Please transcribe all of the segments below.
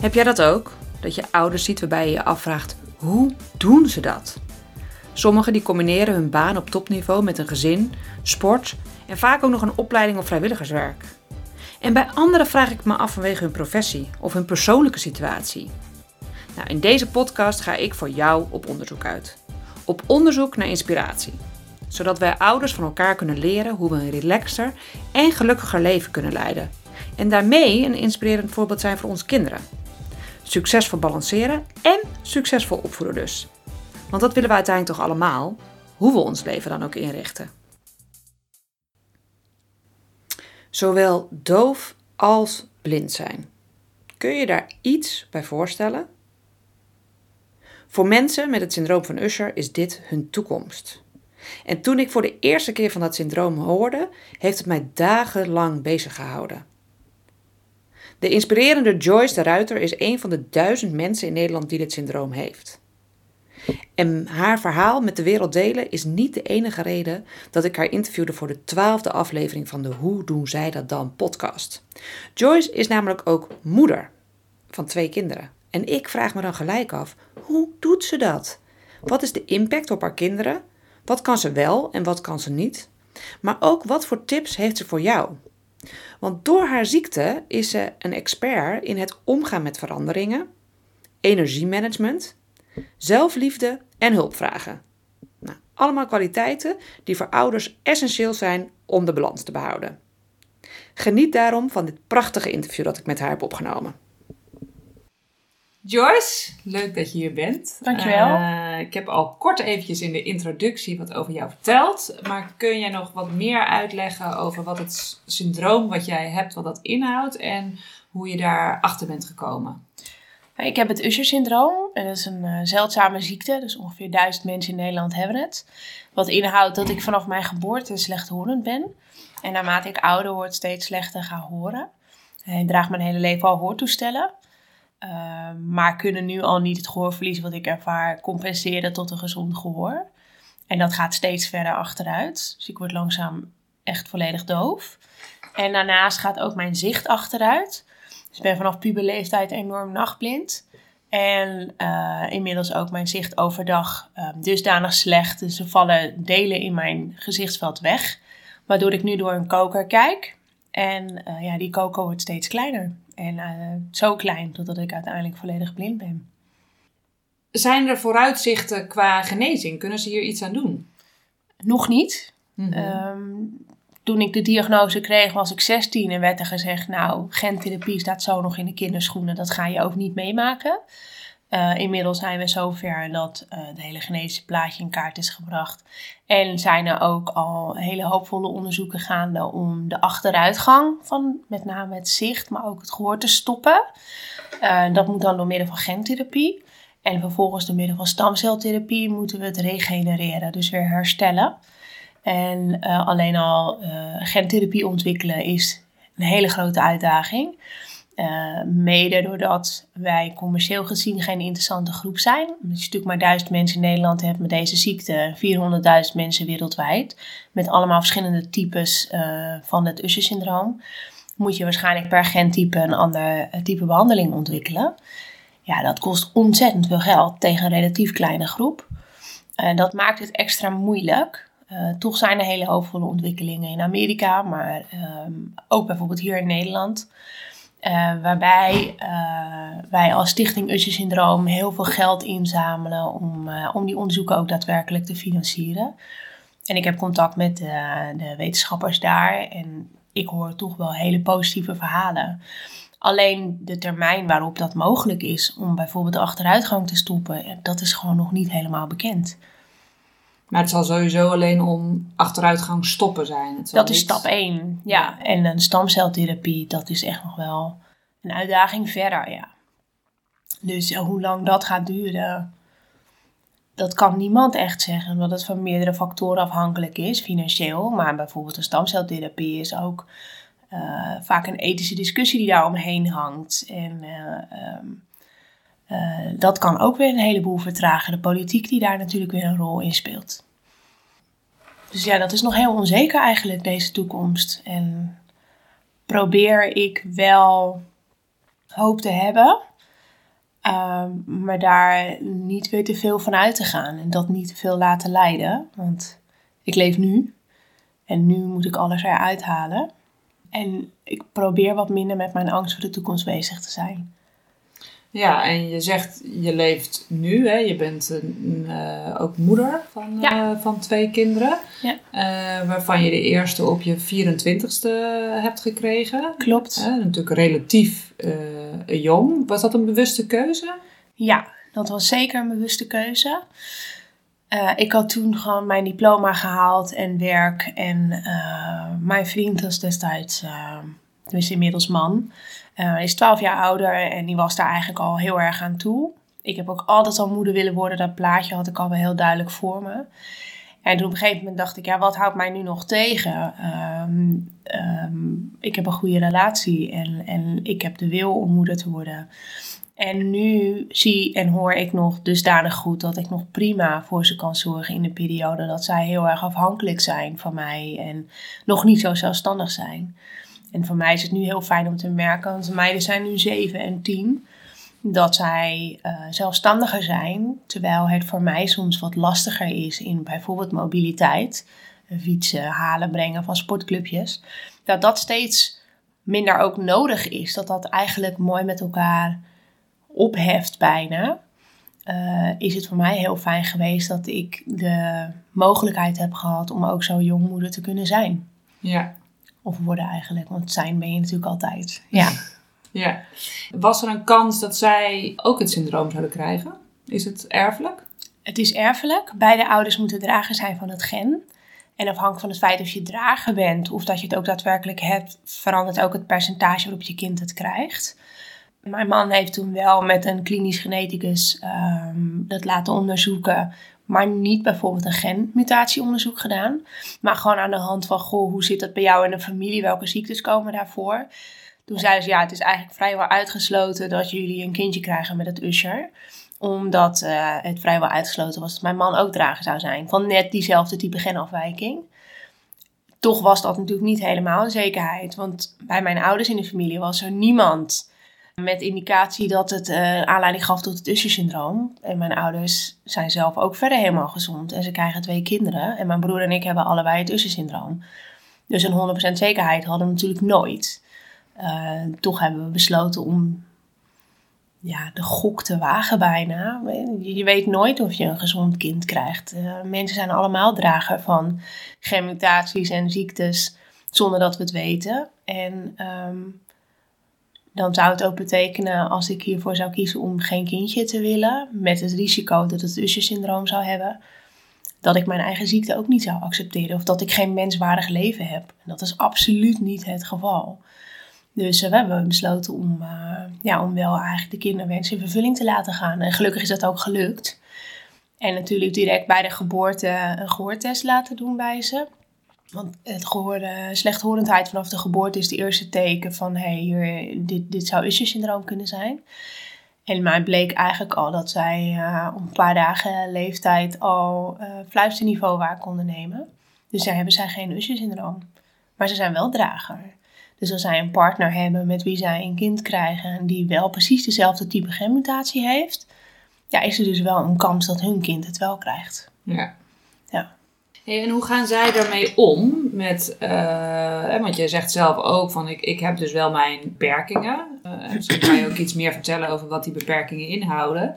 Heb jij dat ook? Dat je ouders ziet waarbij je je afvraagt, hoe doen ze dat? Sommigen die combineren hun baan op topniveau met een gezin, sport en vaak ook nog een opleiding of vrijwilligerswerk. En bij anderen vraag ik me af vanwege hun professie of hun persoonlijke situatie. Nou, in deze podcast ga ik voor jou op onderzoek uit. Op onderzoek naar inspiratie. Zodat wij ouders van elkaar kunnen leren hoe we een relaxer en gelukkiger leven kunnen leiden. En daarmee een inspirerend voorbeeld zijn voor onze kinderen. Succesvol balanceren en succesvol opvoeden dus. Want dat willen we uiteindelijk toch allemaal, hoe we ons leven dan ook inrichten. Zowel doof als blind zijn. Kun je daar iets bij voorstellen? Voor mensen met het syndroom van Usher is dit hun toekomst. En toen ik voor de eerste keer van dat syndroom hoorde, heeft het mij dagenlang bezig gehouden. De inspirerende Joyce de Ruiter is een van de duizend mensen in Nederland die dit syndroom heeft. En haar verhaal met de wereld delen is niet de enige reden dat ik haar interviewde voor de twaalfde aflevering van de Hoe doen zij dat dan podcast. Joyce is namelijk ook moeder van twee kinderen. En ik vraag me dan gelijk af, hoe doet ze dat? Wat is de impact op haar kinderen? Wat kan ze wel en wat kan ze niet? Maar ook wat voor tips heeft ze voor jou? Want door haar ziekte is ze een expert in het omgaan met veranderingen, energiemanagement, zelfliefde en hulpvragen. Nou, allemaal kwaliteiten die voor ouders essentieel zijn om de balans te behouden. Geniet daarom van dit prachtige interview dat ik met haar heb opgenomen. Joyce, leuk dat je hier bent. Dankjewel. Uh, ik heb al kort eventjes in de introductie wat over jou verteld. Maar kun jij nog wat meer uitleggen over wat het syndroom wat jij hebt, wat dat inhoudt en hoe je daar achter bent gekomen? Ik heb het Usher-syndroom. En dat is een uh, zeldzame ziekte. Dus ongeveer duizend mensen in Nederland hebben het. Wat inhoudt dat ik vanaf mijn geboorte slechthorend ben. En naarmate ik ouder word, steeds slechter ga horen. Ik draag mijn hele leven al hoortoestellen. Uh, maar kunnen nu al niet het gehoorverlies wat ik ervaar compenseren tot een gezond gehoor. En dat gaat steeds verder achteruit. Dus ik word langzaam echt volledig doof. En daarnaast gaat ook mijn zicht achteruit. Dus ik ben vanaf puberleeftijd enorm nachtblind. En uh, inmiddels ook mijn zicht overdag uh, dusdanig slecht. Dus er vallen delen in mijn gezichtsveld weg. Waardoor ik nu door een koker kijk. En uh, ja, die koker wordt steeds kleiner. En zo klein totdat ik uiteindelijk volledig blind ben. Zijn er vooruitzichten qua genezing? Kunnen ze hier iets aan doen? Nog niet. Mm -hmm toen ik de diagnose kreeg, was ik 16 en werd er gezegd: Nou, gentherapie staat zo nog in de kinderschoenen, dat ga je ook niet meemaken. Uh, inmiddels zijn we zover dat uh, de hele genetische plaatje in kaart is gebracht. En zijn er ook al hele hoopvolle onderzoeken gaande om de achteruitgang van met name het zicht, maar ook het gehoor te stoppen. Uh, dat moet dan door middel van gentherapie. En vervolgens door middel van stamceltherapie moeten we het regenereren, dus weer herstellen. En alleen al gentherapie ontwikkelen is een hele grote uitdaging. Uh, mede doordat wij commercieel gezien geen interessante groep zijn. Omdat je natuurlijk maar duizend mensen in Nederland hebt met deze ziekte, 400.000 mensen wereldwijd, met allemaal verschillende types van het Usher-syndroom, moet je waarschijnlijk per gentype een ander type behandeling ontwikkelen. Ja, dat kost ontzettend veel geld tegen een relatief kleine groep. dat maakt het extra moeilijk toch zijn er hele hoopvolle ontwikkelingen in Amerika, maar um, ook bijvoorbeeld hier in Nederland. Uh, waarbij uh, wij als Stichting Usher Syndroom heel veel geld inzamelen om, om die onderzoeken ook daadwerkelijk te financieren. En ik heb contact met de wetenschappers daar en ik hoor toch wel hele positieve verhalen. Alleen de termijn waarop dat mogelijk is om bijvoorbeeld de achteruitgang te stoppen, dat is gewoon nog niet helemaal bekend. Maar het zal sowieso alleen om achteruitgang stoppen zijn. dat is stap 1, ja. En een stamceltherapie, dat is echt nog wel een uitdaging verder, ja. Dus hoe lang dat gaat duren, dat kan niemand echt zeggen. Omdat het van meerdere factoren afhankelijk is, financieel. Maar bijvoorbeeld een stamceltherapie is ook uh, vaak een ethische discussie die daar omheen hangt. En uh, um, uh, dat kan ook weer een heleboel vertragen. De politiek die daar natuurlijk weer een rol in speelt. Dus ja, dat is nog heel onzeker eigenlijk, deze toekomst. En probeer ik wel hoop te hebben Ehm, maar daar niet weer te veel van uit te gaan en dat niet te veel laten leiden. Want ik leef nu en nu moet ik alles eruit halen. En ik probeer wat minder met mijn angst voor de toekomst bezig te zijn. Ja, en je zegt je leeft nu, hè? je bent een, uh, ook moeder van, uh, van twee kinderen. Ja. Uh, waarvan je de eerste op je 24ste hebt gekregen. Klopt. natuurlijk relatief jong. Was dat een bewuste keuze? Ja, dat was zeker een bewuste keuze. ik had toen gewoon mijn diploma gehaald en werk. En mijn vriend was destijds, dus inmiddels man hij is 12 jaar ouder en die was daar eigenlijk al heel erg aan toe. Ik heb ook altijd al moeder willen worden. Dat plaatje had ik al wel heel duidelijk voor me. En toen op een gegeven moment dacht ik, ja, wat houdt mij nu nog tegen? Ehm, ehm, ik heb een goede relatie en, en ik heb de wil om moeder te worden. En nu zie en hoor ik nog dusdanig goed dat ik nog prima voor ze kan zorgen in de periode dat zij heel erg afhankelijk zijn van mij en nog niet zo zelfstandig zijn. En voor mij is het nu heel fijn om te merken, want de meiden zijn nu 7 en 10, dat zij uh, zelfstandiger zijn, terwijl het voor mij soms wat lastiger is in bijvoorbeeld mobiliteit, fietsen, halen, brengen van sportclubjes, dat dat steeds minder ook nodig is, dat dat eigenlijk mooi met elkaar opheft bijna. Uh, is het voor mij heel fijn geweest dat ik de mogelijkheid heb gehad om ook zo jong moeder te kunnen zijn. Ja, of worden eigenlijk, want zijn ben je natuurlijk altijd. Ja. ja. Was er een kans dat zij ook het syndroom zouden krijgen? Is het erfelijk? Het is erfelijk. Beide ouders moeten drager zijn van het gen. En afhankelijk van het feit of je drager bent of dat je het ook daadwerkelijk hebt, verandert ook het percentage waarop je kind het krijgt. Mijn man heeft toen wel met een klinisch geneticus um, dat laten onderzoeken maar niet bijvoorbeeld een genmutatieonderzoek gedaan. Maar gewoon aan de hand van, goh, hoe zit dat bij jou in de familie? Welke ziektes komen daarvoor? Toen zeiden ze, ja, het is eigenlijk vrijwel uitgesloten dat jullie een kindje krijgen met het Usher. Omdat uh, het vrijwel uitgesloten was dat mijn man ook drager zou zijn. Van net diezelfde type genafwijking. Toch was dat natuurlijk niet helemaal een zekerheid. Want bij mijn ouders in de familie was er niemand met indicatie dat het uh, aanleiding gaf tot het Usher-syndroom. En mijn ouders zijn zelf ook verder helemaal gezond. En ze krijgen twee kinderen. En mijn broer en ik hebben allebei het Usher-syndroom. Dus een 100% zekerheid hadden we natuurlijk nooit. Uh, toch hebben we besloten om ja, de gok te wagen bijna. Je weet nooit of je een gezond kind krijgt. Uh, mensen zijn allemaal drager van genmutaties en ziektes zonder dat we het weten. En um, dan zou het ook betekenen als ik hiervoor zou kiezen om geen kindje te willen, met het risico dat het Usher-syndroom zou hebben, dat ik mijn eigen ziekte ook niet zou accepteren of dat ik geen menswaardig leven heb. En dat is absoluut niet het geval. Dus uh, we hebben besloten om, uh, ja, om wel eigenlijk de kinderwens in vervulling te laten gaan. En gelukkig is dat ook gelukt. En natuurlijk direct bij de geboorte een gehoortest laten doen bij ze. Want het gehoorde, slechthorendheid vanaf de geboorte is de eerste teken van hé, hey, dit, dit zou Usher-syndroom kunnen zijn. En mij bleek eigenlijk al dat zij uh, op een paar dagen leeftijd al uh, fluisterniveau waar konden nemen. Dus daar hebben zij geen Usher-syndroom. Maar ze zijn wel drager. Dus als zij een partner hebben met wie zij een kind krijgen en die wel precies dezelfde type genmutatie heeft, ja, is er dus wel een kans dat hun kind het wel krijgt. Ja. En hoe gaan zij daarmee om? Met, uh, want je zegt zelf ook van ik, ik heb dus wel mijn beperkingen. Uh, misschien kan je ook iets meer vertellen over wat die beperkingen inhouden.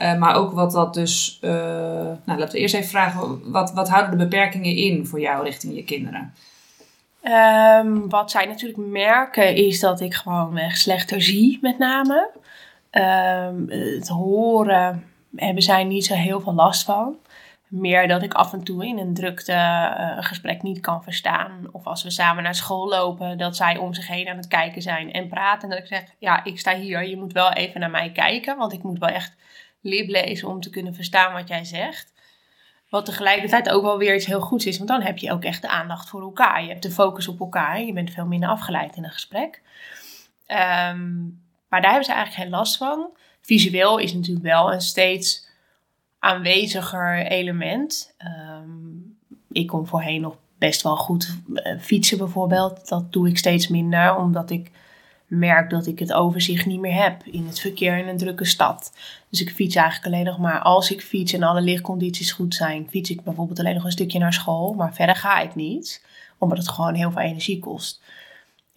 Uh, maar ook wat dat dus. nou, laten we eerst even vragen: wat, wat houden de beperkingen in voor jou richting je kinderen? Um, wat zij natuurlijk merken is dat ik gewoon slechter zie, met name. Um, het horen hebben zij niet zo heel veel last van. Meer dat ik af en toe in een drukte een gesprek niet kan verstaan. Of als we samen naar school lopen, dat zij om zich heen aan het kijken zijn en praten. En dat ik zeg, ja, ik sta hier, je moet wel even naar mij kijken. Want ik moet wel echt lip lezen om te kunnen verstaan wat jij zegt. Wat tegelijkertijd ook wel weer iets heel goeds is. Want dan heb je ook echt de aandacht voor elkaar. Je hebt de focus op elkaar. Je bent veel minder afgeleid in een gesprek. Um, maar daar hebben ze eigenlijk geen last van. Visueel is natuurlijk wel een steeds aanweziger element. Ehm, ik kon voorheen nog best wel goed eh, fietsen bijvoorbeeld. Dat doe ik steeds minder, omdat ik merk dat ik het overzicht niet meer heb in het verkeer in een drukke stad. Dus ik fiets eigenlijk alleen nog maar als ik fiets en alle lichtcondities goed zijn, fiets ik bijvoorbeeld alleen nog een stukje naar school, maar verder ga ik niet, omdat het gewoon heel veel energie kost.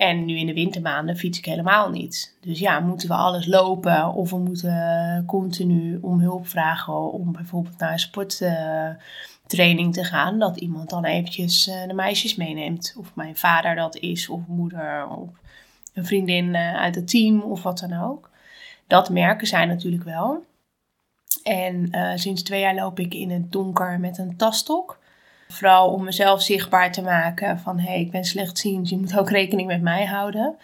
En nu in de wintermaanden fiets ik helemaal niet. Dus ja, moeten we alles lopen of we moeten continu om hulp vragen om bijvoorbeeld naar een sporttraining te gaan. Dat iemand dan eventjes eh, de meisjes meeneemt. Of mijn vader dat is, of moeder, of een vriendin eh, uit het team of wat dan ook. Dat merken zij natuurlijk wel. En uh, sinds twee jaar loop ik in het donker met een tasstok. Vooral om mezelf zichtbaar te maken van hé, hey, ik ben slechtziend, je moet ook rekening met mij houden.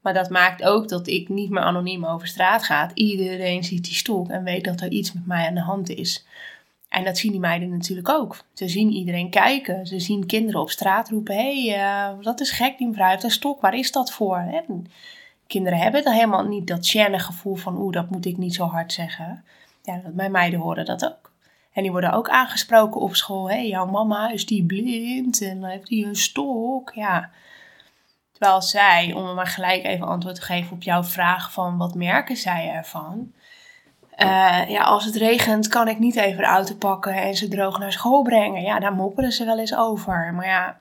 Maar dat maakt ook dat ik niet meer anoniem over straat ga. Iedereen ziet die stok en weet dat er iets met mij aan de hand is. En dat zien die meiden natuurlijk ook. Ze zien iedereen kijken. Ze zien kinderen op straat roepen: hé, hey, uh, dat is gek, die mevrouw heeft een stok, waar is dat voor? En kinderen hebben dan helemaal niet dat gêne gevoel van: oeh, dat moet ik niet zo hard zeggen. Ja, mijn meiden horen dat ook. En die worden ook aangesproken op school. Hé, hey, jouw mama is die blind en heeft die een stok. Ja. Terwijl zij, om maar gelijk even antwoord te geven op jouw vraag van wat merken zij ervan? Uh, ja, als het regent kan ik niet even de auto pakken en ze droog naar school brengen. Ja, daar mopperen ze wel eens over. Maar ja,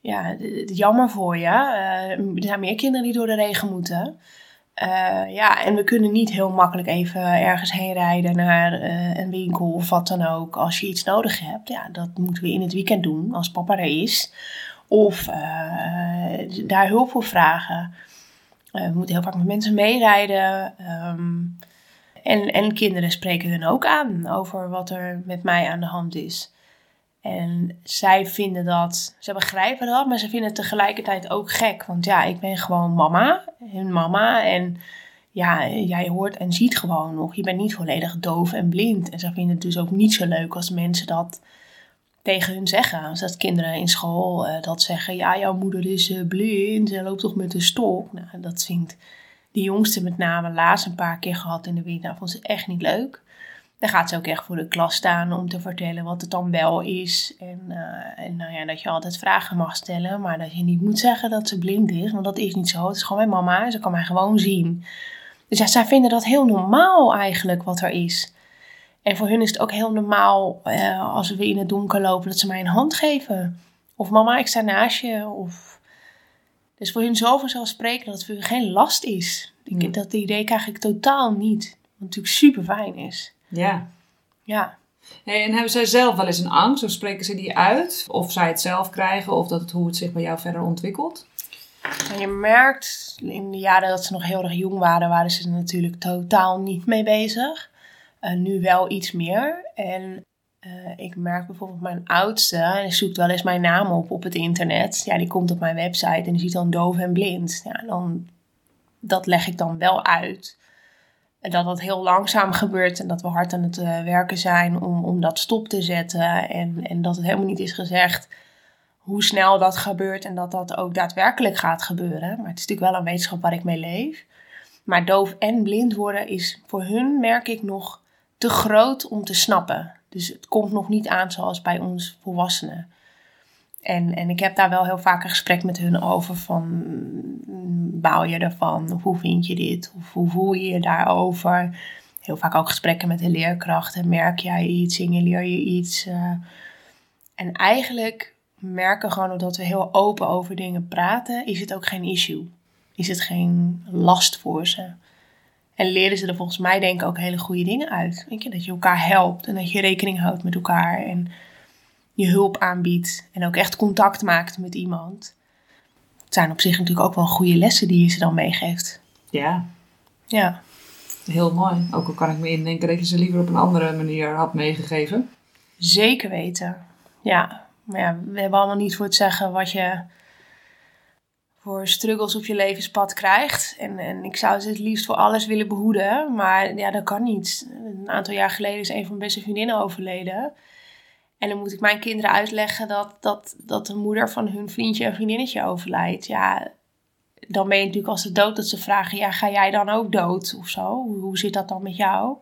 ja jammer voor je. Uh, er zijn meer kinderen die door de regen moeten. Uh, ja, en we kunnen niet heel makkelijk even ergens heen rijden naar uh, een winkel of wat dan ook. Als je iets nodig hebt, ja, dat moeten we in het weekend doen als papa er is. Of uh, daar hulp voor vragen. we moeten heel vaak met mensen meerijden. Um, en, en kinderen spreken hun ook aan over wat er met mij aan de hand is. En zij vinden dat, ze begrijpen dat, maar ze vinden het tegelijkertijd ook gek. Want ja, ik ben gewoon mama, hun mama. En ja, jij hoort en ziet gewoon nog. Je bent niet volledig doof en blind. En ze vinden het dus ook niet zo leuk als mensen dat tegen hun zeggen. Als dat kinderen in school uh, dat zeggen. Ja, jouw moeder is uh, blind. Ze loopt toch met een stok. Nou, dat vindt die jongste met name laatst een paar keer gehad in de winter. Dat vond ze echt niet leuk. Dan gaat ze ook echt voor de klas staan om te vertellen wat het dan wel is. En, uh, en nou ja, dat je altijd vragen mag stellen, maar dat je niet moet zeggen dat ze blind is, want dat is niet zo. Het is gewoon mijn mama en ze kan mij gewoon zien. Dus ja, zij vinden dat heel normaal eigenlijk wat er is. En voor hun is het ook heel normaal uh, als we in het donker lopen dat ze mij een hand geven. Of mama, ik sta naast je. Of... Dus voor hun zo vanzelfsprekend dat het voor hun geen last is. Dat idee krijg ik totaal niet. Wat natuurlijk super fijn is. Ja. Ja. Hey, en hebben zij zelf wel eens een angst? Of spreken ze die uit? Of zij het zelf krijgen? Of dat het, hoe het zich bij jou verder ontwikkelt? En je merkt, in de jaren dat ze nog heel erg jong waren, waren ze er natuurlijk totaal niet mee bezig. Uh, nu wel iets meer. En uh, ik merk bijvoorbeeld mijn oudste, en die zoekt wel eens mijn naam op op het internet. Ja, die komt op mijn website en die ziet dan doof en blind. Ja, dan, dat leg ik dan wel uit. Dat dat heel langzaam gebeurt en dat we hard aan het uh, werken zijn om, om dat stop te zetten. En, en dat het helemaal niet is gezegd hoe snel dat gebeurt en dat dat ook daadwerkelijk gaat gebeuren. Maar het is natuurlijk wel een wetenschap waar ik mee leef. Maar doof en blind worden is voor hun, merk ik, nog te groot om te snappen. Dus het komt nog niet aan zoals bij ons volwassenen. En, en ik heb daar wel heel vaak een gesprek met hun over van baal je ervan? Hoe vind je dit? Of hoe voel je je daarover? Heel vaak ook gesprekken met de leerkrachten. Merk jij iets? Signaleer je iets? Uh, en eigenlijk merken gewoon dat we heel open over dingen praten, is het ook geen issue. Is het geen last voor ze. En leren ze er volgens mij denk ik ook hele goede dingen uit. Weet je, dat je elkaar helpt en dat je rekening houdt met elkaar. En je hulp aanbiedt en ook echt contact maakt met iemand. Het zijn op zich natuurlijk ook wel goede lessen die je ze dan meegeeft. Ja. Ja. Heel mooi. Ook al kan ik me indenken dat je ze liever op een andere manier had meegegeven. Zeker weten. Ja. Maar ja, we hebben allemaal niet voor het zeggen wat je voor struggles op je levenspad krijgt. En, en ik zou ze het liefst voor alles willen behoeden. Maar ja, dat kan niet. Een aantal jaar geleden is een van mijn beste vriendinnen overleden. En dan moet ik mijn kinderen uitleggen dat, dat, dat de moeder van hun vriendje en vriendinnetje overlijdt. Ja, dan ben je natuurlijk als ze dood dat ze vragen: ja, ga jij dan ook dood of zo? Hoe, zit dat dan met jou?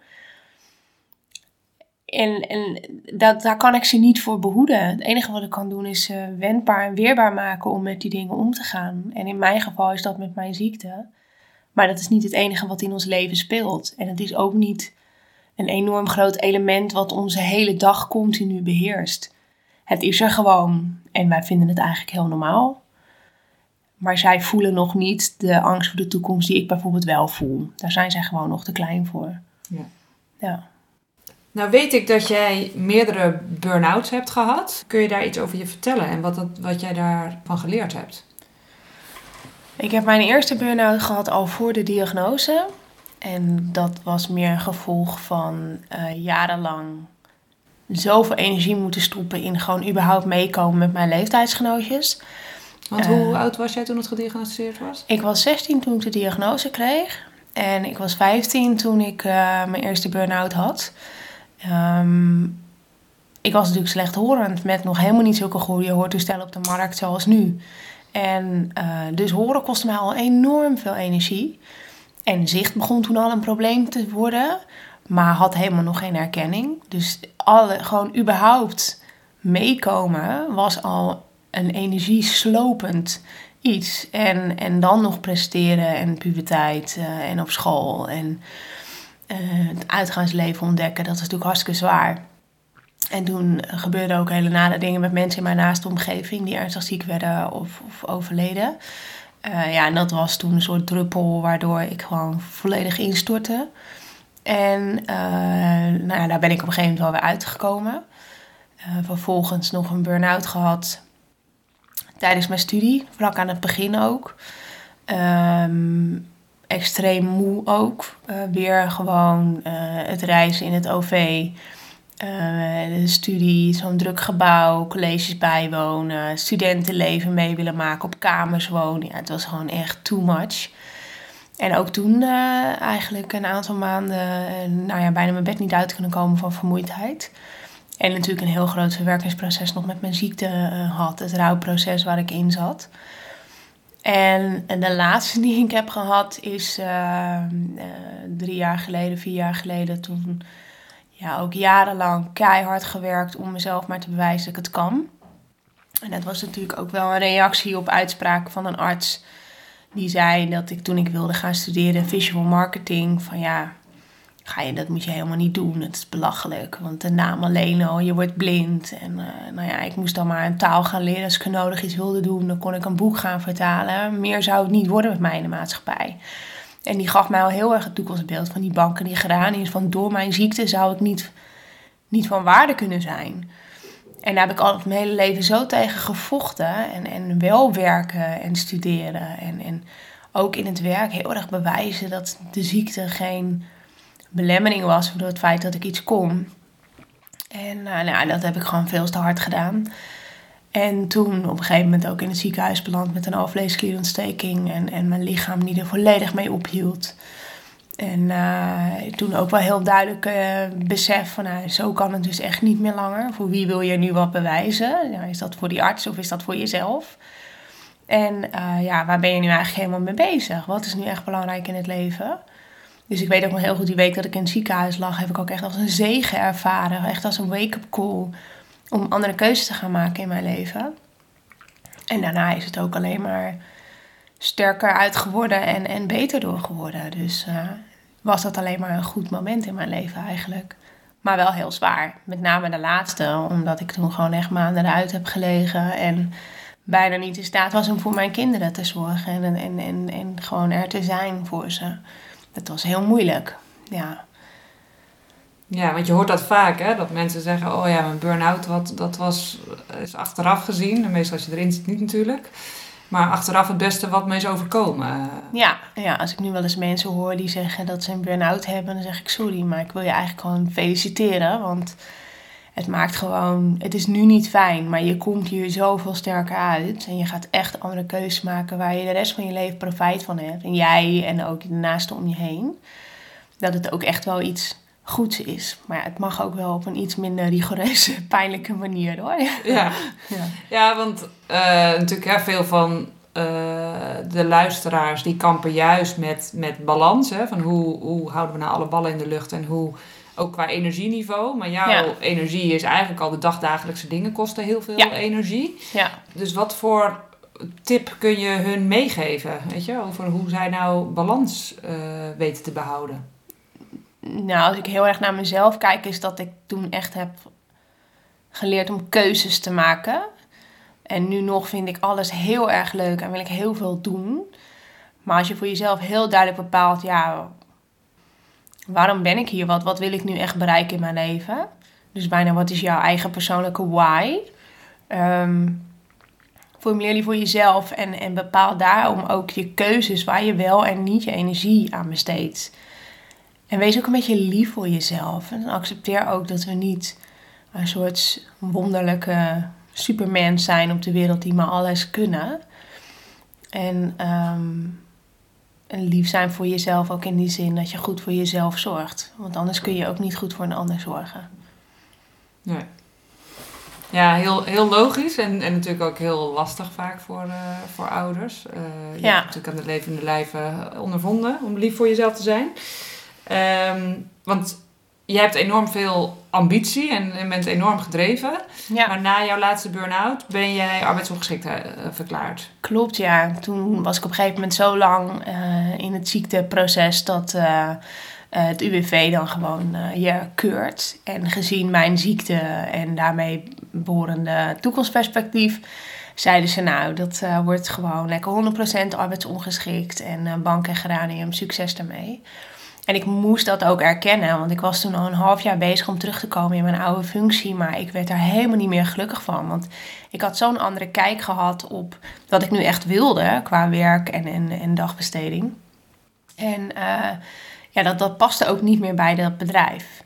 en, en dat, daar kan ik ze niet voor behoeden. Het enige wat ik kan doen is uh, wendbaar en weerbaar maken om met die dingen om te gaan. En in mijn geval is dat met mijn ziekte. Maar dat is niet het enige wat in ons leven speelt. En het is ook niet een enorm groot element wat onze hele dag continu beheerst. Het is er gewoon en wij vinden het eigenlijk heel normaal. Maar zij voelen nog niet de angst voor de toekomst die ik bijvoorbeeld wel voel. Daar zijn zij gewoon nog te klein voor. Ja. ja. Nou weet ik dat jij meerdere burn-outs hebt gehad. Kun je daar iets over je vertellen en wat, dat, wat jij daarvan geleerd hebt? Ik heb mijn eerste burn-out gehad al voor de diagnose. En dat was meer een gevolg van uh, jarenlang zoveel energie moeten stoppen in gewoon überhaupt meekomen met mijn leeftijdsgenootjes. Want hoe uh, oud was jij toen het gediagnosticeerd was? Ik was 16 toen ik de diagnose kreeg. En ik was 15 toen ik uh, mijn eerste burn-out had. Um, ik was natuurlijk slechthorend met nog helemaal niet zulke goede hoortoestellen op de markt zoals nu. En uh, dus horen kostte mij al enorm veel energie. En zicht begon toen al een probleem te worden, maar had helemaal nog geen erkenning. Dus alle, gewoon überhaupt meekomen was al een energieslopend iets. En, en dan nog presteren en puberteit uh, en op school en uh, het uitgaansleven ontdekken, dat is natuurlijk hartstikke zwaar. En toen gebeurden ook hele nare dingen met mensen in mijn naaste omgeving die ernstig ziek werden of, of overleden. Uh, ja, en dat was toen een soort druppel waardoor ik gewoon volledig instortte. En uh, nou ja, daar ben ik op een gegeven moment wel weer uitgekomen. Uh, vervolgens nog een burn-out gehad tijdens mijn studie, vlak aan het begin ook. Um, extreem moe ook. weer gewoon het reizen in het OV. De studie, zo'n druk gebouw, colleges bijwonen, studentenleven mee willen maken, op kamers wonen. Ja, het was gewoon echt too much. En ook toen uh, eigenlijk een aantal maanden, uh, nou ja, bijna mijn bed niet uit kunnen komen van vermoeidheid. En natuurlijk een heel groot verwerkingsproces nog met mijn ziekte had, het rouwproces waar ik in zat. En, en de laatste die ik heb gehad is drie jaar geleden, vier jaar geleden, toen ja, ook jarenlang keihard gewerkt om mezelf maar te bewijzen dat ik het kan. En dat was natuurlijk ook wel een reactie op uitspraken van een arts. Die zei dat ik toen ik wilde gaan studeren visual marketing, van ja, ga je, dat moet je helemaal niet doen. Het is belachelijk, want de naam alleen al, je wordt blind. En uh, nou ja, ik moest dan maar een taal gaan leren als ik nodig iets wilde doen. Dan kon ik een boek gaan vertalen. Meer zou het niet worden met mij in de maatschappij. En die gaf mij al heel erg het toekomstbeeld van die banken die gedaan is. Van door mijn ziekte zou ik niet, niet van waarde kunnen zijn. En daar heb ik altijd mijn hele leven zo tegen gevochten. En, en wel werken en studeren. En, en ook in het werk heel erg bewijzen dat de ziekte geen belemmering was door het feit dat ik iets kon. En nou, nou, dat heb ik gewoon veel te hard gedaan. En toen op een gegeven moment ook in het ziekenhuis beland met een alvleesklierontsteking. En, en mijn lichaam die er volledig mee ophield. En uh, toen ook wel heel duidelijk uh, besef van nou, zo kan het dus echt niet meer langer. Voor wie wil je nu wat bewijzen? Is dat voor die arts of is dat voor jezelf? En uh, ja, waar ben je nu eigenlijk helemaal mee bezig? Wat is nu echt belangrijk in het leven? Dus ik weet ook nog heel goed, die week dat ik in het ziekenhuis lag, heb ik ook echt als een zegen ervaren. Echt als een wake-up call om andere keuzes te gaan maken in mijn leven. En daarna is het ook alleen maar sterker uit geworden en, en beter door geworden. Dus uh, was dat alleen maar een goed moment in mijn leven eigenlijk. Maar wel heel zwaar. Met name de laatste, omdat ik toen gewoon echt maanden eruit heb gelegen. En bijna niet in staat was om voor mijn kinderen te zorgen. En, en, en, en gewoon er te zijn voor ze. Dat was heel moeilijk. Ja. Ja, want je hoort dat vaak, hè? Dat mensen zeggen, oh ja, mijn burn-out, wat, dat was, is achteraf gezien. En meestal als je erin zit niet natuurlijk. Maar achteraf het beste wat me is overkomen. Ja, ja, als ik nu wel eens mensen hoor die zeggen dat ze een burn-out hebben, dan zeg ik sorry, maar ik wil je eigenlijk gewoon feliciteren. Want het maakt gewoon, het is nu niet fijn, maar je komt hier zoveel sterker uit. En je gaat echt andere keuzes maken waar je de rest van je leven profijt van hebt. En jij en ook de naasten om je heen. Dat het ook echt wel iets goeds is. Maar ja, het mag ook wel op een iets minder rigoureuze, pijnlijke manier hoor. Ja, ja. ja want uh, natuurlijk hè, veel van uh, de luisteraars die kampen juist met, met balans. Hè, van hoe, hoe houden we nou alle ballen in de lucht en hoe ook qua energieniveau. Maar jouw energie is eigenlijk al de dagdagelijkse dingen kosten heel veel energie. Ja. Dus wat voor tip kun je hun meegeven, weet je, over hoe zij nou balans uh, weten te behouden? Nou, als ik heel erg naar mezelf kijk, is dat ik toen echt heb geleerd om keuzes te maken. En nu nog vind ik alles heel erg leuk en wil ik heel veel doen. Maar als je voor jezelf heel duidelijk bepaalt, ja, waarom ben ik hier? Wat, wat wil ik nu echt bereiken in mijn leven? Dus bijna wat is jouw eigen persoonlijke why? Um, formuleer die voor jezelf en, en bepaal daarom ook je keuzes waar je wel en niet je energie aan besteedt. En wees ook een beetje lief voor jezelf. En accepteer ook dat we niet een soort wonderlijke superman zijn op de wereld die maar alles kunnen. En, um, en lief zijn voor jezelf ook in die zin dat je goed voor jezelf zorgt. Want anders kun je ook niet goed voor een ander zorgen. Nee. Ja, heel, heel logisch en, en natuurlijk ook heel lastig vaak voor, uh, voor ouders. Uh, je ja. hebt natuurlijk aan de levende lijven ondervonden om lief voor jezelf te zijn. Um, want je hebt enorm veel ambitie en, en bent enorm gedreven. Ja. Maar na jouw laatste burn-out ben jij arbeidsongeschikt uh, verklaard. Klopt, ja. Toen was ik op een gegeven moment zo lang in het ziekteproces dat uh, het UWV dan gewoon je keurt. En gezien mijn ziekte en daarmee behorende toekomstperspectief, zeiden ze nou, dat uh, wordt gewoon lekker 100% arbeidsongeschikt en bank en geranium, succes daarmee. En ik moest dat ook erkennen, want ik was toen al een half jaar bezig om terug te komen in mijn oude functie, maar ik werd daar helemaal niet meer gelukkig van. Want ik had zo'n andere kijk gehad op wat ik nu echt wilde qua werk en, en, en dagbesteding. En ja, dat, dat paste ook niet meer bij dat bedrijf.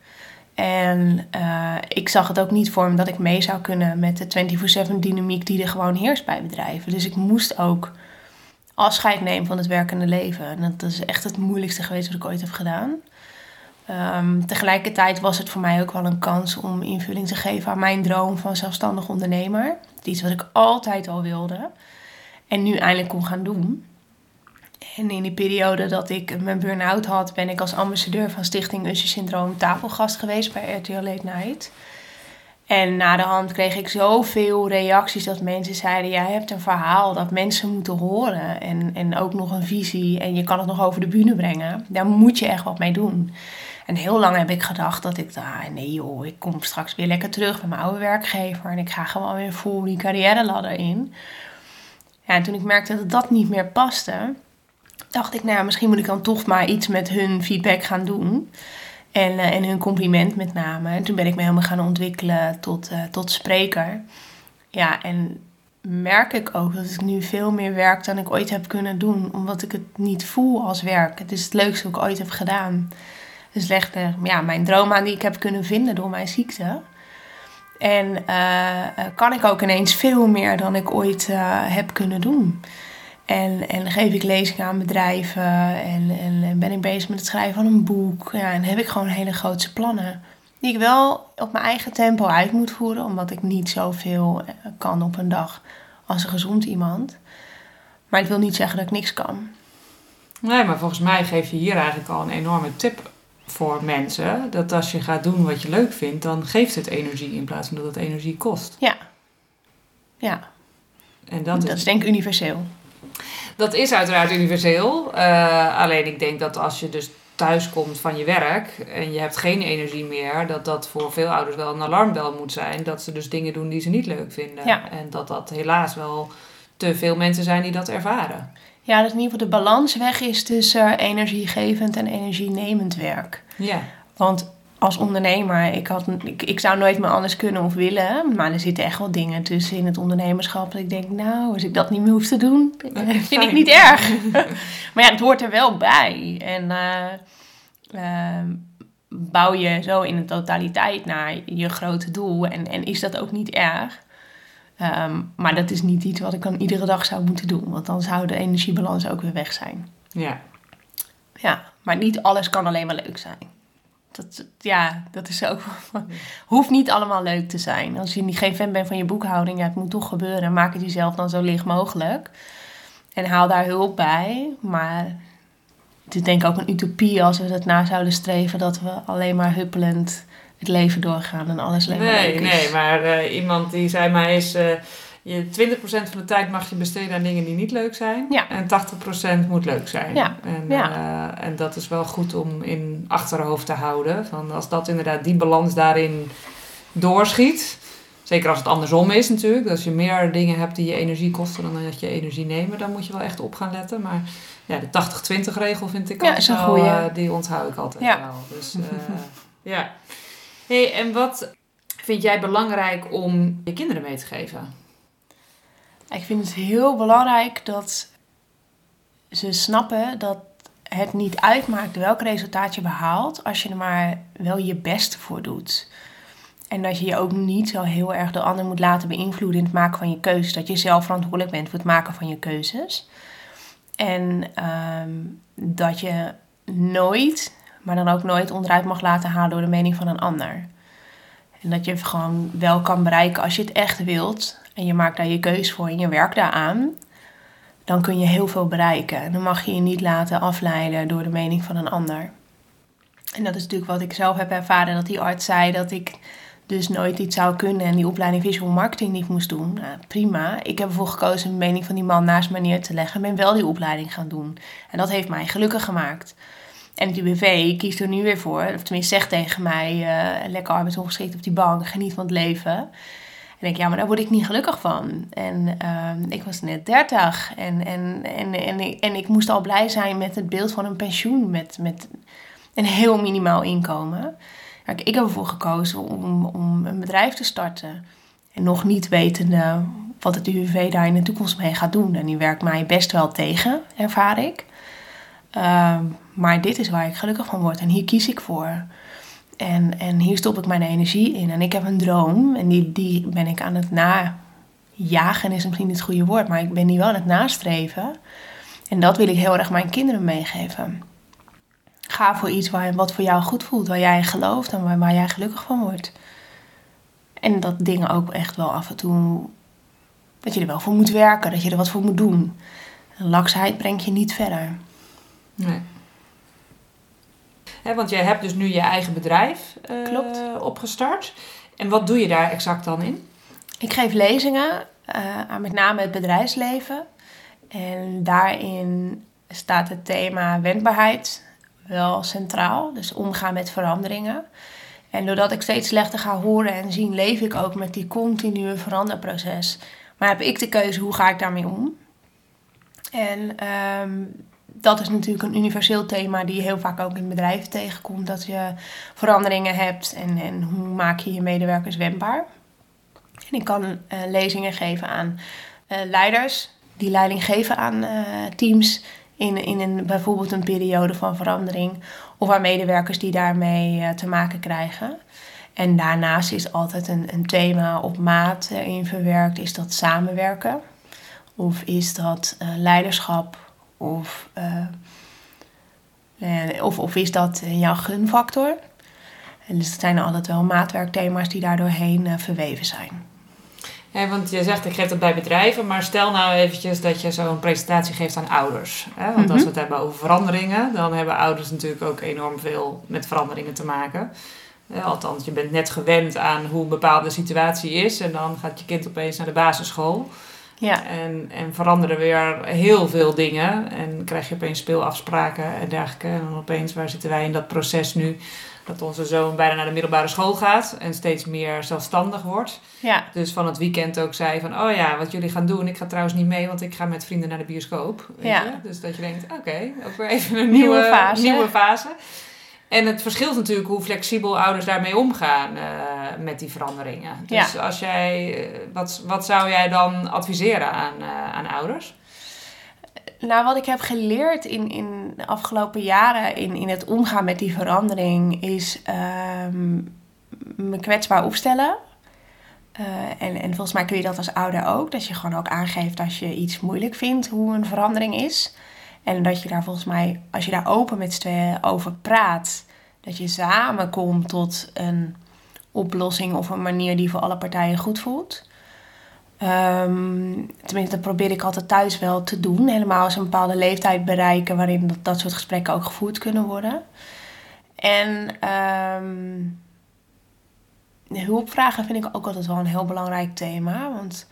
En uh, ik zag het ook niet voor me dat ik mee zou kunnen met de 24-7 dynamiek die er gewoon heerst bij bedrijven. Dus ik moest ook afscheid nemen van het werkende leven. En dat is echt het moeilijkste geweest wat ik ooit heb gedaan. Um, tegelijkertijd was het voor mij ook wel een kans om invulling te geven aan mijn droom van zelfstandig ondernemer. Iets wat ik altijd al wilde. En nu eindelijk kon gaan doen. En in die periode dat ik mijn burn-out had, ben ik als ambassadeur van Stichting Usher Syndroom tafelgast geweest bij RTL Late Night. En na de hand kreeg ik zoveel reacties dat mensen zeiden: Jij hebt een verhaal dat mensen moeten horen. En, en ook nog een visie. En je kan het nog over de bühne brengen. Daar moet je echt wat mee doen. En heel lang heb ik gedacht dat ik, ah, nee joh, ik kom straks weer lekker terug bij mijn oude werkgever. En ik ga gewoon weer vol die carrière ladder in. En toen ik merkte dat dat niet meer paste, dacht ik, nou misschien moet ik dan toch maar iets met hun feedback gaan doen. En, uh, en hun compliment met name. En toen ben ik me helemaal gaan ontwikkelen tot, uh, tot spreker. Ja, en merk ik ook dat ik nu veel meer werk dan ik ooit heb kunnen doen. Omdat ik het niet voel als werk. Het is het leukste wat ik ooit heb gedaan. Dus legde ja, mijn droom aan die ik heb kunnen vinden door mijn ziekte. En kan ik ook ineens veel meer dan ik ooit heb kunnen doen. En, en geef ik lezingen aan bedrijven en, en ben ik bezig met het schrijven van een boek. Ja, en heb ik gewoon hele grote plannen. Die ik wel op mijn eigen tempo uit moet voeren, omdat ik niet zoveel eh, kan op een dag als een gezond iemand. Maar het wil niet zeggen dat ik niks kan. Nee, maar volgens mij geef je hier eigenlijk al een enorme tip voor mensen. Dat als je gaat doen wat je leuk vindt, dan geeft het energie in plaats van dat het energie kost. Ja. Ja. En dat, dat is denk ik universeel. Dat is uiteraard universeel. Uh, alleen ik denk dat als je dus thuis komt van je werk en je hebt geen energie meer, dat dat voor veel ouders wel een alarmbel moet zijn. Dat ze dus dingen doen die ze niet leuk vinden. En dat dat helaas wel te veel mensen zijn die dat ervaren. Ja, dat in ieder geval de balans weg is tussen energiegevend en energienemend werk. Ja. Want als ondernemer, ik, had, ik, ik zou nooit meer anders kunnen of willen. Maar er zitten echt wel dingen tussen in het ondernemerschap. Dat ik denk, nou, als ik dat niet meer hoef te doen, vind ik niet erg. maar ja, het hoort er wel bij. En uh, bouw je zo in de totaliteit naar je grote doel. En, en is dat ook niet erg. Ehm, maar dat is niet iets wat ik dan iedere dag zou moeten doen. Want dan zou de energiebalans ook weer weg zijn. Ja. Ja, maar niet alles kan alleen maar leuk zijn dat, ja, dat is ook. hoeft niet allemaal leuk te zijn. Als je geen fan bent van je boekhouding, ja, het moet toch gebeuren. Maak het jezelf dan zo licht mogelijk. En haal daar hulp bij. Maar het is denk ik ook een utopie als we het na zouden streven dat we alleen maar huppelend het leven doorgaan en alles Nee, leuk is. nee, maar eh, iemand die zei mij is... je 20% van de tijd mag je besteden aan dingen die niet leuk zijn. Ja. En 80% moet leuk zijn. Ja, En, ja. eh, en dat is wel goed om in achterhoofd te houden. Van als dat inderdaad die balans daarin doorschiet... Zeker als het andersom is natuurlijk. Als je meer dingen hebt die je energie kosten dan dat je energie nemen... dan moet je wel echt op gaan letten. Maar ja, de 80-20 regel vind ik Ja, altijd is een wel... eh, die onthoud ik altijd Ja. wel. Dus eh, ja. hey, en wat vind jij belangrijk om je kinderen mee te geven? Ik vind het heel belangrijk dat ze snappen dat het niet uitmaakt welk resultaat je behaalt, als je er maar wel je best voor doet. En dat je je ook niet zo heel erg door anderen moet laten beïnvloeden in het maken van je keuzes. Dat je zelf verantwoordelijk bent voor het maken van je keuzes. En ehm, dat je nooit, maar dan ook nooit onderuit mag laten halen door de mening van een ander. En dat je gewoon wel kan bereiken als je het echt wilt. En je maakt daar je keus voor en je werkt daaraan. Dan kun je heel veel bereiken. En dan mag je je niet laten afleiden door de mening van een ander. En dat is natuurlijk wat ik zelf heb ervaren. Dat die arts zei dat ik dus nooit iets zou kunnen. En die opleiding visual marketing niet moest doen. Nou, prima. Ik heb ervoor gekozen de mening van die man naast me neer te leggen. En ben wel die opleiding gaan doen. En dat heeft mij gelukkig gemaakt. En het UWV kiest er nu weer voor, of tenminste zegt tegen mij, eh, lekker arbeidsongeschikt op die bank, geniet van het leven. En ik denk, ja, maar daar word ik niet gelukkig van. En ehm, ik was net 30 en, en, en, en, ik- en ik moest al blij zijn met het beeld van een pensioen met, met een heel minimaal inkomen. Kijk, ik heb ervoor gekozen om, om een bedrijf te starten. En nog niet wetende wat het UWV daar in de toekomst mee gaat doen. En die werkt mij best wel tegen, ervaar ik. Ehm, maar dit is waar ik gelukkig van word en hier kies ik voor. En, en hier stop ik mijn energie in. En ik heb een droom en die, die ben ik aan het najagen, is misschien niet het goede woord, maar ik ben die wel aan het nastreven. En dat wil ik heel erg mijn kinderen meegeven. Ga voor iets waar, wat voor jou goed voelt, waar jij gelooft en waar, waar jij gelukkig van wordt. En dat dingen ook echt wel af en toe, dat je er wel voor moet werken, dat je er wat voor moet doen. Laksheid brengt je niet verder. Nee. Hè, want jij hebt dus nu je eigen bedrijf eh, Klopt. opgestart. En wat doe je daar exact dan in? Ik geef lezingen eh, aan met name het bedrijfsleven. En daarin staat het thema wendbaarheid wel centraal. Dus omgaan met veranderingen. En doordat ik steeds slechter ga horen en zien, leef ik ook met die continue veranderproces. Maar heb ik de keuze, hoe ga ik daarmee om? En ehm, dat is natuurlijk een universeel thema die je heel vaak ook in bedrijven tegenkomt. Dat je veranderingen hebt en, en hoe maak je je medewerkers wendbaar. En ik kan eh, lezingen geven aan eh, leiders die leiding geven aan eh, teams in, in een, bijvoorbeeld een periode van verandering. Of aan medewerkers die daarmee te maken krijgen. En daarnaast is altijd een, een thema op maat erin verwerkt. Is dat samenwerken? Of is dat leiderschap? Of, eh, of, of is dat eh, jouw gunfactor? En dus het zijn altijd wel maatwerkthema's die daar doorheen eh, verweven zijn. Hè, want je zegt, ik geef dat bij bedrijven. Maar stel nou eventjes dat je zo'n presentatie geeft aan ouders. Hè? Want als we het hebben over veranderingen... dan hebben ouders natuurlijk ook enorm veel met veranderingen te maken. Althans, je bent net gewend aan hoe een bepaalde situatie is... en dan gaat je kind opeens naar de basisschool... Ja, En, en veranderen weer heel veel dingen. En krijg je opeens speelafspraken en dergelijke. En dan opeens, waar zitten wij in dat proces nu? Dat onze zoon bijna naar de middelbare school gaat en steeds meer zelfstandig wordt. ja, Dus van het weekend ook zei van, oh ja, wat jullie gaan doen. Ik ga trouwens niet mee, want ik ga met vrienden naar de bioscoop. Weet Ja. je? Dus dat je denkt, oké, ook weer even een Nieuwe nieuwe, fase. nieuwe fase. En het verschilt natuurlijk hoe flexibel ouders daarmee omgaan eh, met die veranderingen. Dus als jij, eh, wat, wat zou jij dan adviseren aan, eh, aan ouders? Nou, wat ik heb geleerd in, in de afgelopen jaren in, in het omgaan met die verandering is ehm, me kwetsbaar opstellen. En, en volgens mij kun je dat als ouder ook. Dat je gewoon ook aangeeft als je iets moeilijk vindt, hoe een verandering is. En dat je daar volgens mij, als je daar open met z'n tweeën over praat, dat je samen komt tot een oplossing of een manier die voor alle partijen goed voelt. Ehm, tenminste, dat probeer ik altijd thuis wel te doen. Helemaal als een bepaalde leeftijd bereiken waarin dat, soort gesprekken ook gevoerd kunnen worden. En um, hulpvragen vind ik ook altijd wel een heel belangrijk thema. Want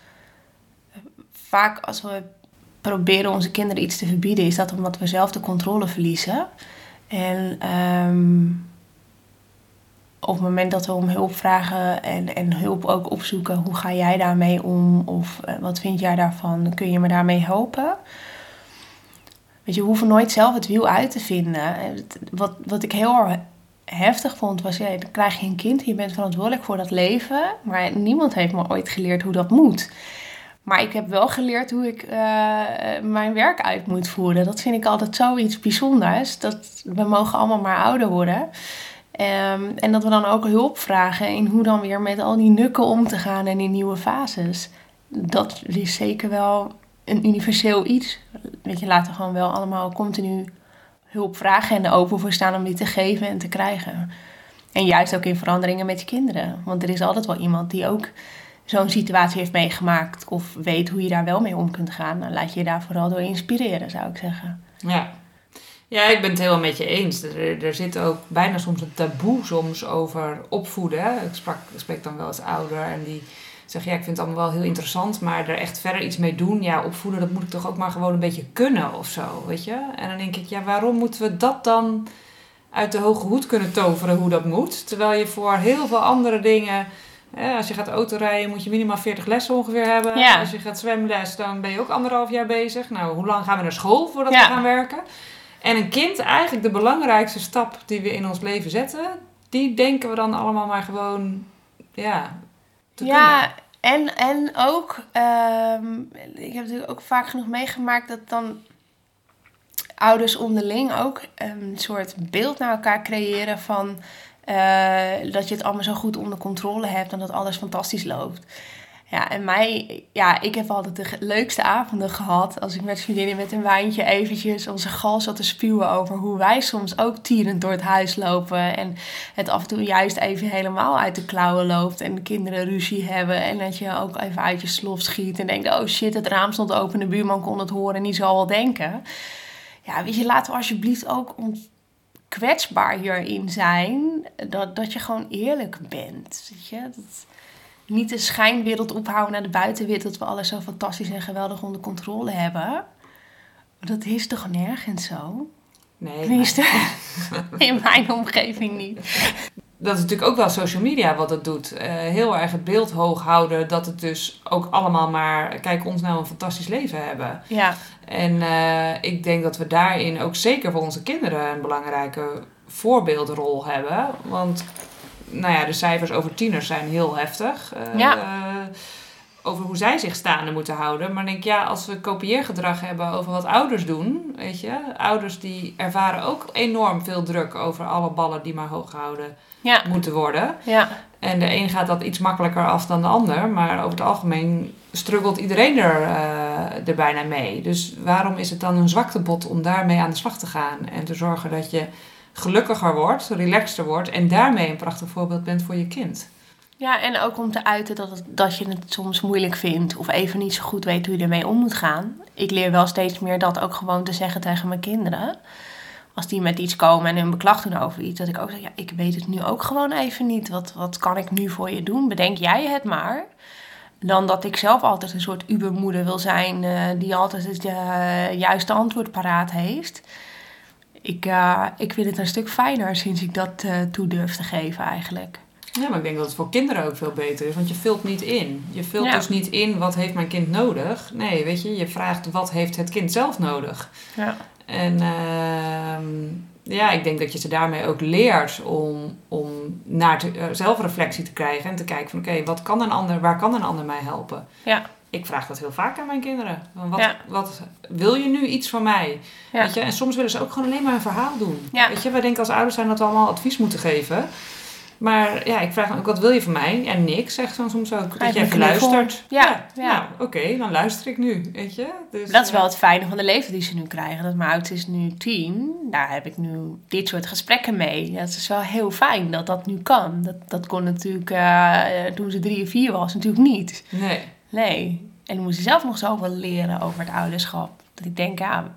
vaak als we proberen onze kinderen iets te verbieden, is dat omdat we zelf de controle verliezen. En um, op het moment dat we om hulp vragen en, en hulp ook opzoeken, hoe ga jij daarmee om? Of uh, wat vind jij daarvan? Kun je me daarmee helpen? Weet je, we hoeven nooit zelf het wiel uit te vinden. Wat, wat ik heel heftig vond, was ja, dan krijg je een kind, je bent verantwoordelijk voor dat leven, maar niemand heeft me ooit geleerd hoe dat moet. Maar ik heb wel geleerd hoe ik uh, mijn werk uit moet voeren. Dat vind ik altijd zoiets bijzonders. Dat we mogen allemaal maar ouder worden. Um, en dat we dan ook hulp vragen in hoe dan weer met al die nukken om te gaan en in nieuwe fases. Dat is zeker wel een universeel iets. Weet je, laten we gewoon wel allemaal continu hulp vragen en er open voor staan om die te geven en te krijgen. En juist ook in veranderingen met je kinderen. Want er is altijd wel iemand die ook zo'n situatie heeft meegemaakt of weet hoe je daar wel mee om kunt gaan. Dan laat je je daar vooral door inspireren, zou ik zeggen. Ja, ja, ik ben het helemaal met je eens. Er, zit ook bijna soms een taboe soms over opvoeden. Ik, sprak, spreek dan wel eens ouder en die zeggen... ja, ik vind het allemaal wel heel interessant... maar er echt verder iets mee doen... ja, opvoeden, dat moet ik toch ook maar gewoon een beetje kunnen of zo, weet je? En dan denk ik, ja, waarom moeten we dat dan uit de hoge hoed kunnen toveren... hoe dat moet? Terwijl je voor heel veel andere dingen... als je gaat autorijden moet je minimaal 40 lessen ongeveer hebben. Als je gaat zwemles, dan ben je ook anderhalf jaar bezig. Nou, hoe lang gaan we naar school voordat we gaan werken? En een kind, eigenlijk de belangrijkste stap die we in ons leven zetten, die denken we dan allemaal maar gewoon, ja, te ja, En, en ook, ehm, ik heb natuurlijk ook vaak genoeg meegemaakt dat dan ouders onderling ook een soort beeld naar elkaar creëren van uh, dat je het allemaal zo goed onder controle hebt en dat alles fantastisch loopt. Ja, en mij, ja, ik heb altijd de leukste avonden gehad als ik met vriendinnen met een wijntje eventjes onze gal zat te spuwen over hoe wij soms ook tierend door het huis lopen. En het af en toe juist even helemaal uit de klauwen loopt en de kinderen ruzie hebben. En dat je ook even uit je slof schiet en denkt, oh shit, het raam stond open, de buurman kon het horen en die zal wel denken. Ja, weet je, laten we alsjeblieft ook kwetsbaar hierin zijn. Dat, dat je gewoon eerlijk bent. Weet je, dat niet de schijnwereld ophouden naar de buitenwereld dat we alles zo fantastisch en geweldig onder controle hebben. Dat is toch nergens zo? Nee. Tenminste, in mijn omgeving niet. Dat is natuurlijk ook wel social media wat het doet. Uh, heel erg het beeld hoog houden dat het dus ook allemaal maar, kijk ons nou een fantastisch leven hebben. Ja. En uh, ik denk dat we daarin ook zeker voor onze kinderen een belangrijke voorbeeldrol hebben. Want nou ja, de cijfers over tieners zijn heel heftig. Uh, ja. Over hoe zij zich staande moeten houden. Maar denk ja, als we kopieergedrag hebben over wat ouders doen, weet je, ouders die ervaren ook enorm veel druk over alle ballen die maar hoog gehouden moeten worden. Ja. En de een gaat dat iets makkelijker af dan de ander, maar over het algemeen struggelt iedereen er, uh, er bijna mee. Dus waarom is het dan een zwaktebod om daarmee aan de slag te gaan en te zorgen dat je gelukkiger wordt, relaxter wordt en daarmee een prachtig voorbeeld bent voor je kind. Ja, en ook om te uiten dat, dat je het soms moeilijk vindt of even niet zo goed weet hoe je ermee om moet gaan. Ik leer wel steeds meer dat ook gewoon te zeggen tegen mijn kinderen. Als die met iets komen en hun beklag doen over iets, dat ik ook zeg: Ja, ik weet het nu ook gewoon even niet. Wat, wat kan ik nu voor je doen? Bedenk jij het maar. Dan dat ik zelf altijd een soort ubermoeder wil zijn, uh, die altijd het uh, juiste antwoord paraat heeft ik, uh, ik vind het een stuk fijner sinds ik dat toe durf te geven eigenlijk. Ja, maar ik denk dat het voor kinderen ook veel beter is, want je vult niet in. Je vult dus niet in wat heeft mijn kind nodig. Nee, weet je, je vraagt wat heeft het kind zelf nodig. Ja. En uh, ja, ik denk dat je ze daarmee ook leert om, om naar te, uh, zelfreflectie te krijgen en te kijken van oké, wat kan een ander, waar kan een ander mij helpen? Ja ik vraag dat heel vaak aan mijn kinderen. Wat, wat wil je nu iets van mij? Weet je? En soms willen ze ook gewoon alleen maar een verhaal doen. Weet je, wij denken als ouders zijn dat we allemaal advies moeten geven. Maar ja, ik vraag dan ook, wat wil je van mij? En niks, zegt dan soms ook. Dat je even luistert. Ja, ja. Nou, oké, dan luister ik nu, weet je. Dus, dat is wel eh, het fijne van de leven die ze nu krijgen. Dat mijn oudste is nu tien. Daar heb ik nu dit soort gesprekken mee. Dat is wel heel fijn dat dat nu kan. Dat, dat kon natuurlijk uh, toen ze drie of vier was natuurlijk niet. Nee. Nee. En ik moest zelf nog zoveel leren over het ouderschap. Dat ik denk, ja,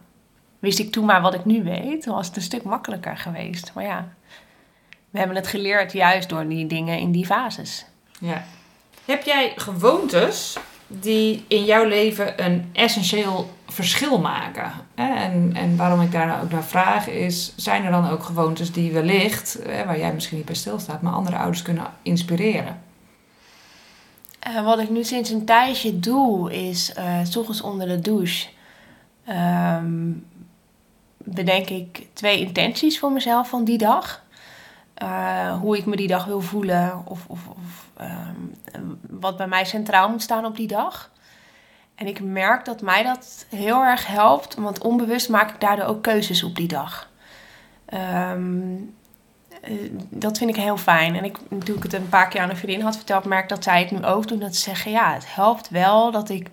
wist ik toen maar wat ik nu weet, dan was het een stuk makkelijker geweest. Maar ja, we hebben het geleerd juist door die dingen in die fases. Ja. Heb jij gewoontes die in jouw leven een essentieel verschil maken? En, en waarom ik daar nou ook naar vraag is, zijn er dan ook gewoontes die wellicht, waar jij misschien niet bij stilstaat, maar andere ouders kunnen inspireren? Uh, wat ik nu sinds een tijdje doe, is uh, s ochtends onder de douche um, bedenk ik twee intenties voor mezelf van die dag. Uh, hoe ik me die dag wil voelen of, of, um, wat bij mij centraal moet staan op die dag. En ik merk dat mij dat heel erg helpt, want onbewust maak ik daardoor ook keuzes op die dag. Um, dat vind ik heel fijn. En ik, toen ik het een paar keer aan een vriendin had verteld, merk dat zij het nu ook doen. Dat ze zeggen, ja, het helpt wel dat ik,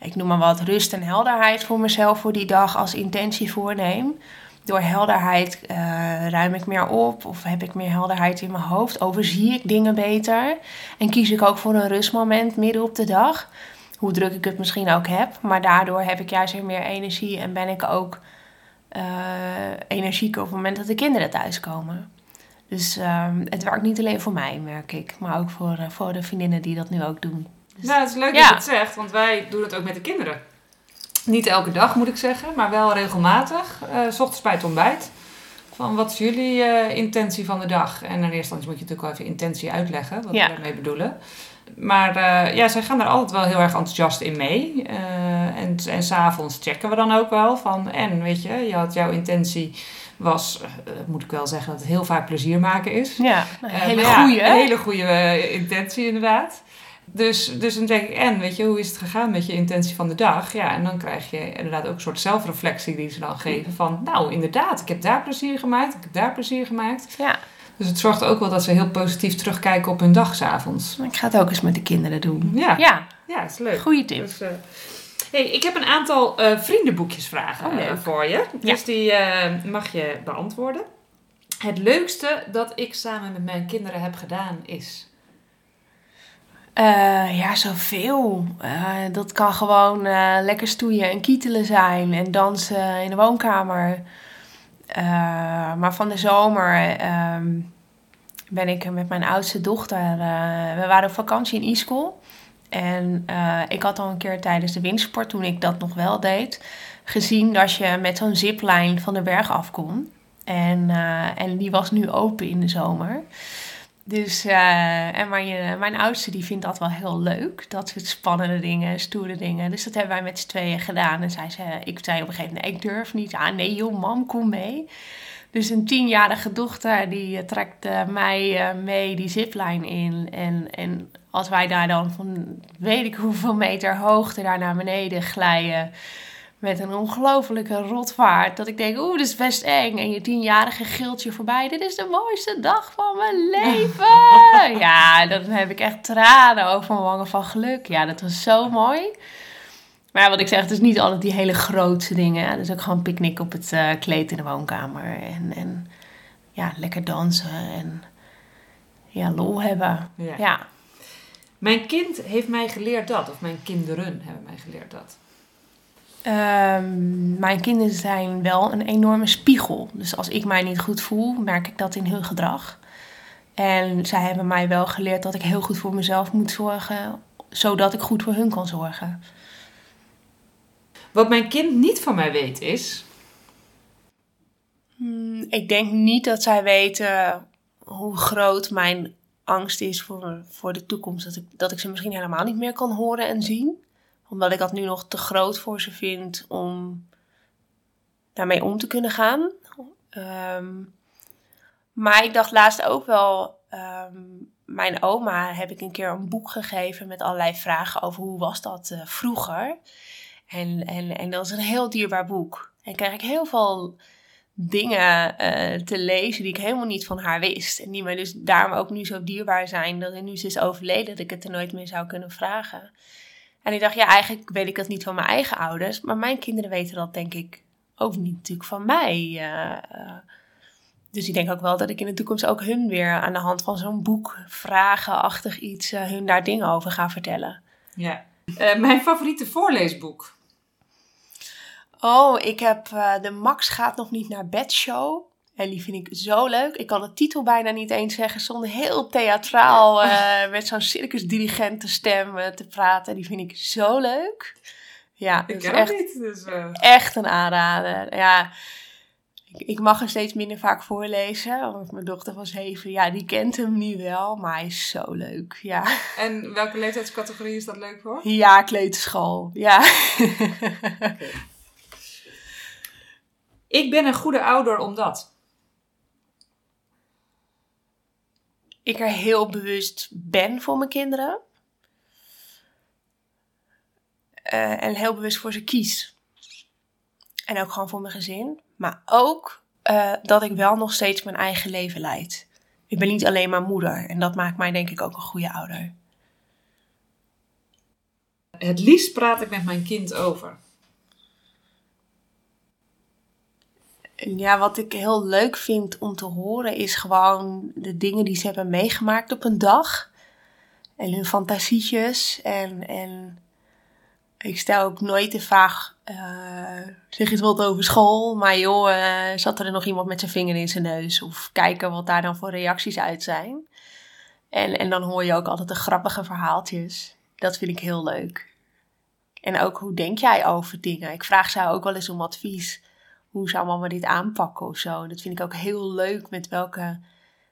ik noem maar wat, rust en helderheid voor mezelf voor die dag als intentie voorneem. Door helderheid uh, ruim ik meer op of heb ik meer helderheid in mijn hoofd. Overzie ik dingen beter. En kies ik ook voor een rustmoment midden op de dag. Hoe druk ik het misschien ook heb. Maar daardoor heb ik juist weer meer energie en ben ik ook uh, energiek op het moment dat de kinderen thuiskomen. Dus um, het werkt niet alleen voor mij, merk ik. Maar ook voor, uh, voor de vriendinnen die dat nu ook doen. Dus, nou, het is leuk ja. dat je het zegt, want wij doen het ook met de kinderen. Niet elke dag moet ik zeggen, maar wel regelmatig. Uh, s ochtends bij het ontbijt. Van wat is jullie uh, intentie van de dag? En in eerste instantie moet je natuurlijk wel even intentie uitleggen, wat ja. we daarmee bedoelen. Maar uh, ja, zij gaan er altijd wel heel erg enthousiast in mee. en en s'avonds checken we dan ook wel van, en weet je, je had jouw intentie was, uh, moet ik wel zeggen, dat het heel vaak plezier maken is. Ja, een hele uh, goede. Ja, een hele goede intentie inderdaad. Dus, dus dan denk ik, en weet je, hoe is het gegaan met je intentie van de dag? Ja, en dan krijg je inderdaad ook een soort zelfreflectie die ze dan geven. Van, nou inderdaad, ik heb daar plezier gemaakt, ik heb daar plezier gemaakt. Ja. Dus het zorgt ook wel dat ze heel positief terugkijken op hun dag s'avonds. Ik ga het ook eens met de kinderen doen. Ja, ja. ja is leuk. Goeie tip. Dus, uh, hey, ik heb een aantal uh, vriendenboekjesvragen oh, uh, voor je. Dus ja. die mag je beantwoorden. Het leukste dat ik samen met mijn kinderen heb gedaan is... Uh, ja, zoveel. Uh, dat kan gewoon uh, lekker stoeien en kietelen zijn en dansen in de woonkamer. maar van de zomer um, ben ik met mijn oudste dochter. we waren op vakantie in Ischol. En ik had al een keer tijdens de windsport, toen ik dat nog wel deed, gezien dat je met zo'n zipline van de berg af kon. En, en die was nu open in de zomer. Dus, uh, en mijn, mijn oudste die vindt dat wel heel leuk. Dat soort spannende dingen, stoere dingen. Dus dat hebben wij met z'n tweeën gedaan. En zij zei, ik zei op een gegeven moment, ik durf niet. Ah nee joh, mam, kom mee. Dus een tienjarige dochter, die trekt uh, mij mee die zipline in. En, en als wij daar dan van weet ik hoeveel meter hoogte daar naar beneden glijden met een ongelofelijke rotvaart. Dat ik denk, oeh, dit is best eng. En je tienjarige gilt je voorbij. Dit is de mooiste dag van mijn leven. ja, dan heb ik echt tranen over mijn wangen van geluk. Ja, dat was zo mooi. Maar wat ik zeg, het is niet altijd die hele grootste dingen. Het is ook gewoon picknick op het uh, kleed in de woonkamer. En, en ja, lekker dansen en ja, lol hebben. Ja. ja. Mijn kind heeft mij geleerd dat. Of mijn kinderen hebben mij geleerd dat. Um, mijn kinderen zijn wel een enorme spiegel. Dus als ik mij niet goed voel, merk ik dat in hun gedrag. En zij hebben mij wel geleerd dat ik heel goed voor mezelf moet zorgen, zodat ik goed voor hun kan zorgen. Wat mijn kind niet van mij weet is. Hmm, ik denk niet dat zij weten hoe groot mijn angst is voor, voor de toekomst. Dat ik, dat ik ze misschien helemaal niet meer kan horen en zien omdat ik dat nu nog te groot voor ze vind om daarmee om te kunnen gaan. Um, maar ik dacht laatst ook wel, um, mijn oma heb ik een keer een boek gegeven met allerlei vragen over hoe was dat uh, vroeger. En, en, en dat is een heel dierbaar boek. En krijg ik heel veel dingen uh, te lezen die ik helemaal niet van haar wist. En die mij dus daarom ook nu zo dierbaar zijn dat nu ze is overleden, dat ik het er nooit meer zou kunnen vragen. En ik dacht, ja, eigenlijk weet ik dat niet van mijn eigen ouders. Maar mijn kinderen weten dat denk ik ook niet natuurlijk van mij. Uh, dus ik denk ook wel dat ik in de toekomst ook hun weer aan de hand van zo'n boek, vragenachtig iets, uh, hun daar dingen over ga vertellen. Ja. Uh, mijn favoriete voorleesboek? Oh, ik heb de Max gaat nog niet naar bed show. En die vind ik zo leuk. Ik kan de titel bijna niet eens zeggen zonder heel theatraal uh, met zo'n circusdirigentenstem te praten. Die vind ik zo leuk. Ja, ik ken echt, niet. Dus, echt een aanrader. Ja, ik mag er steeds minder vaak voorlezen. Want mijn dochter van zeven, ja, die kent hem nu wel. Maar hij is zo leuk, ja. En welke leeftijdscategorie is dat leuk voor? Ja, kleuterschool, ja. Ik ben een goede ouder omdat... Ik er heel bewust ben voor mijn kinderen. Uh, en heel bewust voor ze kies. En ook gewoon voor mijn gezin. Maar ook uh, dat ik wel nog steeds mijn eigen leven leid. Ik ben niet alleen maar moeder. En dat maakt mij denk ik ook een goede ouder. Het liefst praat ik met mijn kind over. Ja, wat ik heel leuk vind om te horen is gewoon de dingen die ze hebben meegemaakt op een dag. En hun fantasietjes en, en ik stel ook nooit de vraag, uh, zeg eens wat over school, maar joh, uh, zat er nog iemand met zijn vinger in zijn neus? Of kijken wat daar dan voor reacties uit zijn. En, en dan hoor je ook altijd de grappige verhaaltjes. Dat vind ik heel leuk. En ook, hoe denk jij over dingen? Ik vraag ze ook wel eens om advies. Hoe zou mama dit aanpakken of zo? Dat vind ik ook heel leuk met welke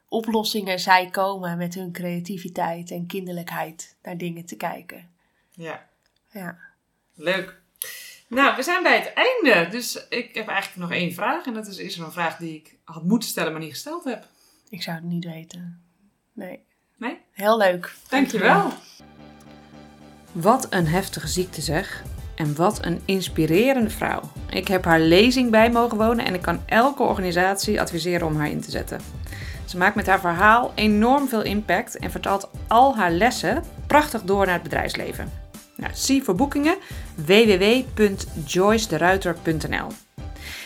oplossingen zij komen met hun creativiteit en kinderlijkheid naar dingen te kijken. Ja. Ja. Leuk. Nou, we zijn bij het einde. Dus ik heb eigenlijk nog één vraag. En dat is, is er een vraag die ik had moeten stellen, maar niet gesteld heb? Ik zou het niet weten. Nee. Nee? Heel leuk. Dankjewel. Wat een heftige ziekte zeg. En wat een inspirerende vrouw. Ik heb haar lezing bij mogen wonen en ik kan elke organisatie adviseren om haar in te zetten. Ze maakt met haar verhaal enorm veel impact en vertaalt al haar lessen prachtig door naar het bedrijfsleven. Nou, zie voor boekingen www.joycederuiter.nl.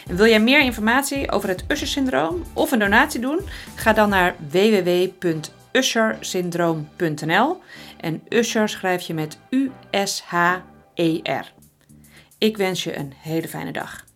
En wil jij meer informatie over het Usher-syndroom of een donatie doen? Ga dan naar www.ushersyndroom.nl en Usher schrijf je met U-S-H-E-R. Ik wens je een hele fijne dag.